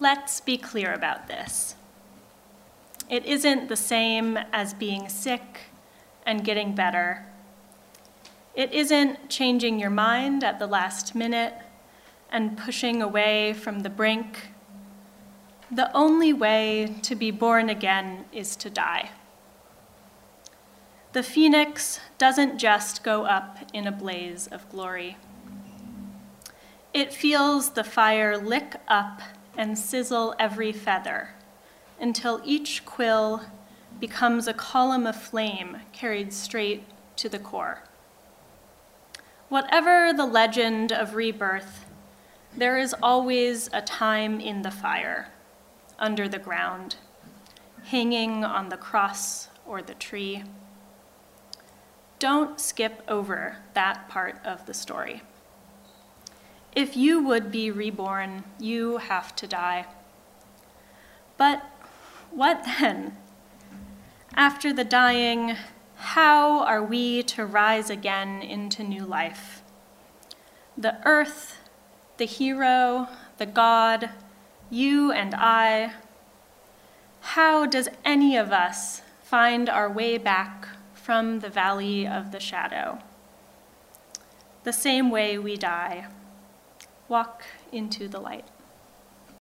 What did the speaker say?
Let's be clear about this. It isn't the same as being sick and getting better. It isn't changing your mind at the last minute and pushing away from the brink. The only way to be born again is to die. The phoenix doesn't just go up in a blaze of glory. It feels the fire lick up and sizzle every feather until each quill becomes a column of flame carried straight to the core. Whatever the legend of rebirth, there is always a time in the fire, under the ground, hanging on the cross or the tree. Don't skip over that part of the story. If you would be reborn, you have to die. But what then? After the dying, how are we to rise again into new life? The earth, the hero, the God, you and I, how does any of us find our way back from the valley of the shadow? The same way we die. Walk into the light.